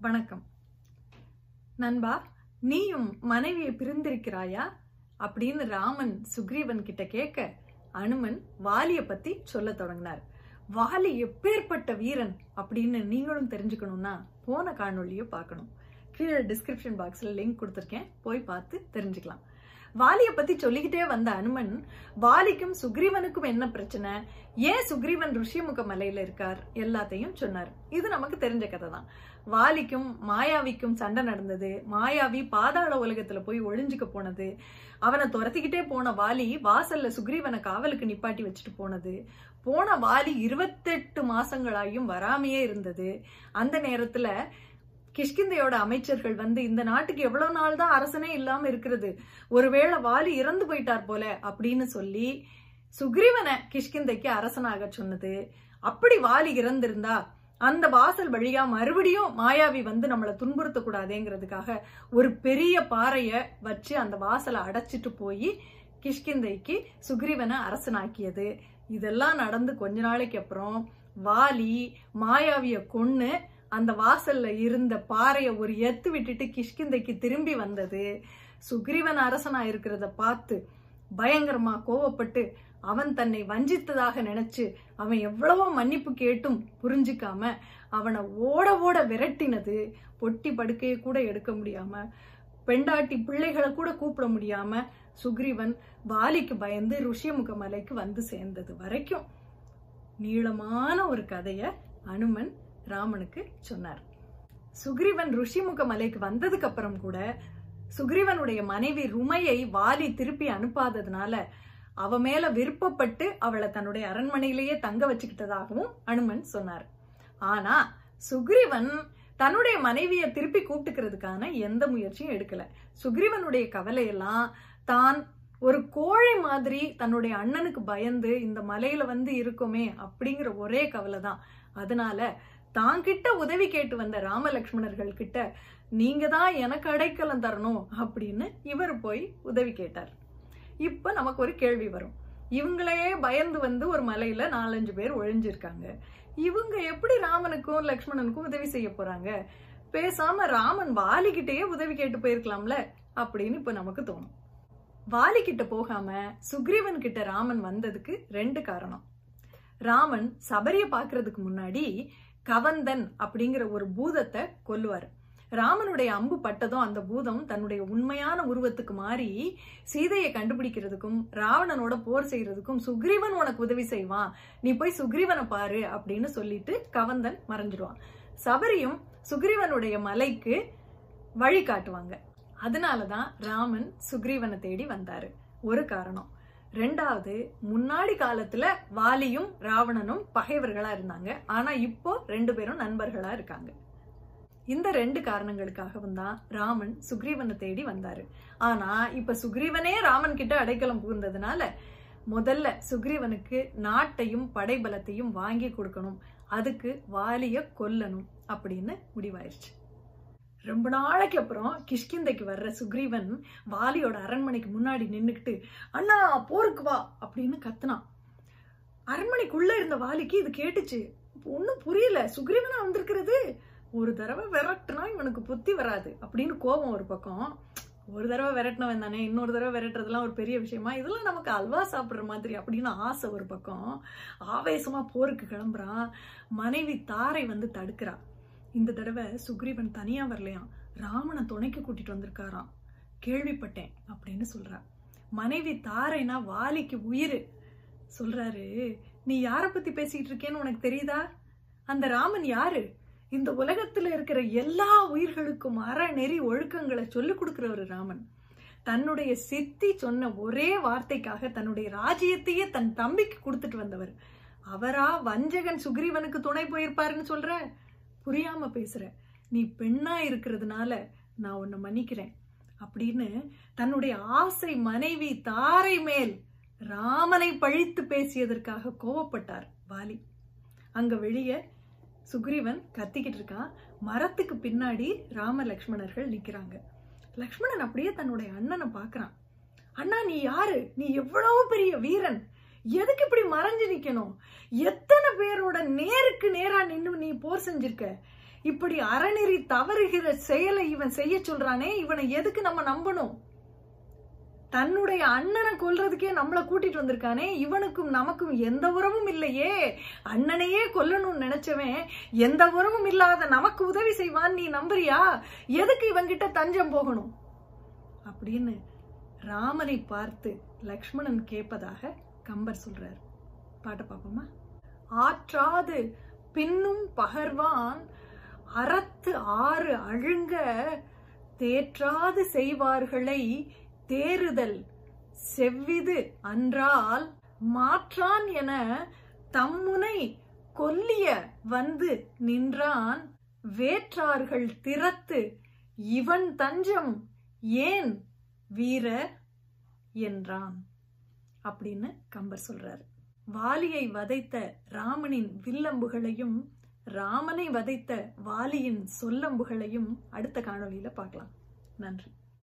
வணக்கம். நண்பா நீயும் மனைவியை பிரிந்திருக்கிறாயா? அப்படின்னு ராமன் சுக்ரீவன் கிட்ட கேட்க அனுமன் வாலிய பத்தி சொல்ல தொடங்கினார். வாலி எப்பேற்பட்ட வீரன் அப்படின்னு நீங்களும் தெரிஞ்சுக்கணும்னா போன காணொலியை பார்க்கணும். கீழே டிஸ்கிரிப்ஷன் பாக்ஸில் லிங்க் கொடுத்துருக்கேன். போய் பார்த்து தெரிஞ்சுக்கலாம். வாலியை பத்தி சொல்லிக்கிட்டே வந்த அனுமன் வாலிக்கும் சுக்ரீவனுக்கும் என்ன பிரச்சனை? ஏன் சுக்ரீவன் ருஷிமுக மலையில இருக்கார்? எல்லாத்தையும் சொன்னார். இது நமக்கு தெரிஞ்ச கதை தான். வாலிக்கும் மாயாவிக்கும் சண்டை நடந்தது. மாயாவி பாதாள உலகத்துல போய் ஒழிஞ்சுக்க போனது. அவனை துரத்திக்கிட்டே போன வாலி வாசல்ல சுக்ரீவனை காவலுக்கு நிப்பாட்டி வச்சுட்டு போனது. போன வாலி இருபத்தெட்டு மாசங்களாயும் வராமையே இருந்தது. அந்த நேரத்துல கிஷ்கிந்தையோட அமைச்சர்கள் வந்து இந்த நாட்டுக்கு எவ்வளவு நாள் தான் அரசனே இல்லாம இருக்கிறது? ஒருவேளை வாலி இறந்து போயிட்டார் போல அப்படின்னு சொல்லி சுக்ரீவனை கிஷ்கிந்தைக்கு அரசனாக சொன்னது. அப்படி வாலி இறந்திருந்தா அந்த வாசல் வழியா மறுபடியும் மாயாவி வந்து நம்மளை துன்புறுத்த கூடாதேங்கிறதுக்காக ஒரு பெரிய பாறைய வச்சு அந்த வாசலை அடைச்சிட்டு போய் கிஷ்கிந்தைக்கு சுக்ரீவனை அரசனாக்கியது. இதெல்லாம் நடந்து கொஞ்ச நாளைக்கு அப்புறம் வாலி மாயாவிய கொன்னு அந்த வாசல்ல இருந்த பாறையை ஒரு எத்து விட்டுட்டு கிஷ்கிந்தைக்கு திரும்பி வந்தது. சுக்ரீவன் அரசனா இருக்கிறத பார்த்து பயங்கரமா கோவப்பட்டு அவன் தன்னை வஞ்சித்ததாக நினைச்சு அவன் எவ்வளவோ மன்னிப்பு கேட்டும் புரிஞ்சுக்காம அவனை ஓட ஓட விரட்டினது. பொட்டி படுக்கையை கூட எடுக்க முடியாம பெண்டாட்டி பிள்ளைகளை கூட கூப்பிட முடியாம சுக்ரீவன் வாலிக்கு பயந்து ருஷியமுக மலைக்கு வந்து சேர்ந்தது வரைக்கும். நீளமான ஒரு கதைய அனுமன் ராமனுக்கு சொன்னார். சுக்ரீவன் ருஷிமுக மலைக்கு வந்ததுக்கு அப்புறம் கூட சுக்ரீவனுடைய மனைவி ருமையை வாலி திருப்பி அனுப்பாததுனால அவ மேல விருப்பப்பட்டு அவளை தன்னுடைய அரண்மனையிலேயே தங்க வச்சுக்கிட்டதாகவும் அனுமன் சொன்னார். ஆனா சுக்ரீவன் தன்னுடைய மனைவியை திருப்பி கூப்பிட்டுக்கிறதுக்கான எந்த முயற்சியும் எடுக்கல. சுக்ரீவனுடைய கவலையெல்லாம் தான் ஒரு கோழை மாதிரி தன்னுடைய அண்ணனுக்கு பயந்து இந்த மலையில வந்து இருக்குமே அப்படிங்கிற ஒரே கவலை தான் அதனால தாங்கிட்ட உதவி கேட்டு வந்த ராமலக்ஷ்மணர்கள் கிட்ட நீங்க தான் எனக்கு அடைக்கலம் தரணும் அப்படின்னு இவர் போய் உதவி கேட்டார். இப்ப நமக்கு ஒரு கேள்வி வரும். இவங்களையே பயந்து வந்து ஒரு மலையில நாலஞ்சு பேர் ஒழிஞ்சிருக்காங்க. இவங்க எப்படி ராமனுக்கும் லக்ஷ்மணனுக்கும் உதவி செய்ய போறாங்க? பேசாம ராமன் வாலிகிட்டயே உதவி கேட்டு போயிருக்கலாம்ல அப்படின்னு இப்ப நமக்கு தோணும். வாலி கிட்ட போகாம சுக்ரீவன் கிட்ட ராமன் வந்ததுக்கு ரெண்டு காரணம். ராமன் சபரிய பாக்குறதுக்கு முன்னாடி கவந்தன் அப்படிங்கிற ஒரு பூதத்தை கொல்லுவார். ராமனுடைய அம்பு பட்டதும் அந்த பூதம் தன்னுடைய உண்மையான உருவத்துக்கு மாறி சீதையை கண்டுபிடிக்கிறதுக்கும் ராவணனோட போர் செய்யறதுக்கும் சுக்ரீவன் உனக்கு உதவி செய்வான். நீ போய் சுக்ரீவனை பாரு அப்படின்னு சொல்லிட்டு கவந்தன் மறைஞ்சிடுவான் சபரியும் சுக்ரீவனுடைய மலைக்கு வழி காட்டுவாங்க. அதனாலதான் ராமன் சுக்ரீவனை தேடி வந்தாரு. ஒரு காரணம். ரெண்டாவது முன்னாடி காலத்துல வாலியும் ராவணனும் பகைவர்களா இருந்தாங்க. ஆனா இப்போ ரெண்டு பேரும் நண்பர்களா இருக்காங்க. இந்த ரெண்டு காரணங்களுக்காகவும் தான் ராமன் சுக்ரீவனை தேடி வந்தாரு. ஆனா இப்ப சுக்ரீவனே ராமன் கிட்ட அடைக்கலம் புகுந்ததுனால முதல்ல சுக்ரீவனுக்கு நாட்டையும் படைபலத்தையும் வாங்கி கொடுக்கணும். அதுக்கு வாலிய கொல்லணும் அப்படின்னு முடிவாயிருச்சு. ரொம்ப நாளைக்கு அப்புறம் கிஷ்கிந்தைக்கு வர்ற சுக்ரீவன் வாலியோட அரண்மனைக்கு முன்னாடி நின்றுக்கிட்டு அண்ணா போருக்கு வா அப்படின்னு கத்துனான் அரண்மனைக்குள்ள இருந்த வாலிக்கு இது கேட்டுச்சு. ஒன்றும் புரியல. சுக்ரீவனா வந்திருக்கிறது? ஒரு தடவை விரட்டுனா இவனுக்கு புத்தி வராது அப்படின்னு கோபம் ஒரு பக்கம். ஒரு தடவை விரட்டினவன் தானே இன்னொரு தடவை விரட்டுறதுலாம் ஒரு பெரிய விஷயமா? இதெல்லாம் நமக்கு அல்வா சாப்பிட்ற மாதிரி அப்படின்னு ஆசை ஒரு பக்கம். ஆவேசமா போருக்கு கிளம்புறான். மனைவி தாரை வந்து தடுக்கிறான் இந்த தடவை சுக்ரீவன் தனியா வரலையாம். ராமனை துணைக்கு கூட்டிட்டு வந்திருக்காராம். கேள்விப்பட்டேன் அப்படின்னு சொல்றா மனைவி தாரைனா வாலிக்கு உயிர். சொல்றாரு நீ யார பத்தி பேசிக்கிட்டு இருக்கேன்னு உனக்கு தெரியுதா? அந்த ராமன் யாரு? இந்த உலகத்துல இருக்கிற எல்லா உயிர்களுக்கும் அறநெறி ஒழுக்கங்களை சொல்லிக் கொடுக்கிறவர் ராமன். தன்னுடைய சித்தி சொன்ன ஒரே வார்த்தைக்காக தன்னுடைய ராஜ்யத்தையே தன் தம்பிக்கு கொடுத்துட்டு வந்தவர். அவரா வஞ்சகன் சுக்ரீவனுக்கு துணை போயிருப்பாருன்னு சொல்ற. புரியாம பேசுற. நீ பெண்ணா இருக்கிறதுனால நான் உன்னை மன்னிக்கிறேன். அப்படின்னு தன்னுடைய ஆசை மனைவி தாரை மேல் ராமனை பழித்து பேசியதற்காக கோவப்பட்டார் வாலி அங்க வெளியே சுக்ரீவன் கத்திக்கிட்டு இருக்கான். மரத்துக்கு பின்னாடி ராம லக்ஷ்மணர்கள் நிக்கிறாங்க. லக்ஷ்மணன் அப்படியே தன்னுடைய அண்ணனை பாக்குறான். அண்ணா நீ யாரு? நீ எவ்வளவு பெரிய வீரன்? எதுக்கு இப்படி மறைஞ்சு நிக்கணும்? எத்தனை பேரோட நேருக்கு நேரா நின்று நீ போர் செஞ்சிருக்க? இப்படி அறநெறி தவறுகிற செயலை இவன் செய்ய சொல்றானே இவனை எதுக்கு நம்ம நம்பணும்? தன்னுடைய அண்ணனை கொல்றதுக்கே நம்மளை கூட்டிட்டு வந்திருக்கானே இவனுக்கும் நமக்கும் எந்த உறவும் இல்லையே. அண்ணனையே கொல்லணும்னு நினைச்சவன் எந்த உறவும் இல்லாத நமக்கு உதவி செய்வான் நீ நம்புறியா? எதுக்கு இவன்கிட்ட தஞ்சம் போகணும்? அப்படின்னு ராமனை பார்த்து லக்ஷ்மணன் கேட்பதாக கம்பர் சொல்றார். பாட்ட பார்ப்போமா? ஆற்றாது பின்னும் பகர்வான் அறத்து ஆறு அழுங்க தேற்றாது செய்வார்களை தேறுதல் செவ்விது அன்றால் மாற்றான் என தம்முனை கொல்லிய வந்து நின்றான் வேற்றார்கள் திறத்து இவன் தஞ்சம் ஏன் வீர என்றான். அப்படின்னு கம்பர் சொல்றாரு. வாலியை வதைத்த ராமனின் வில்லம்புகளையும் ராமனை வதைத்த வாலியின் சொல்லம்புகளையும் அடுத்த காணொலியில பார்க்கலாம். நன்றி.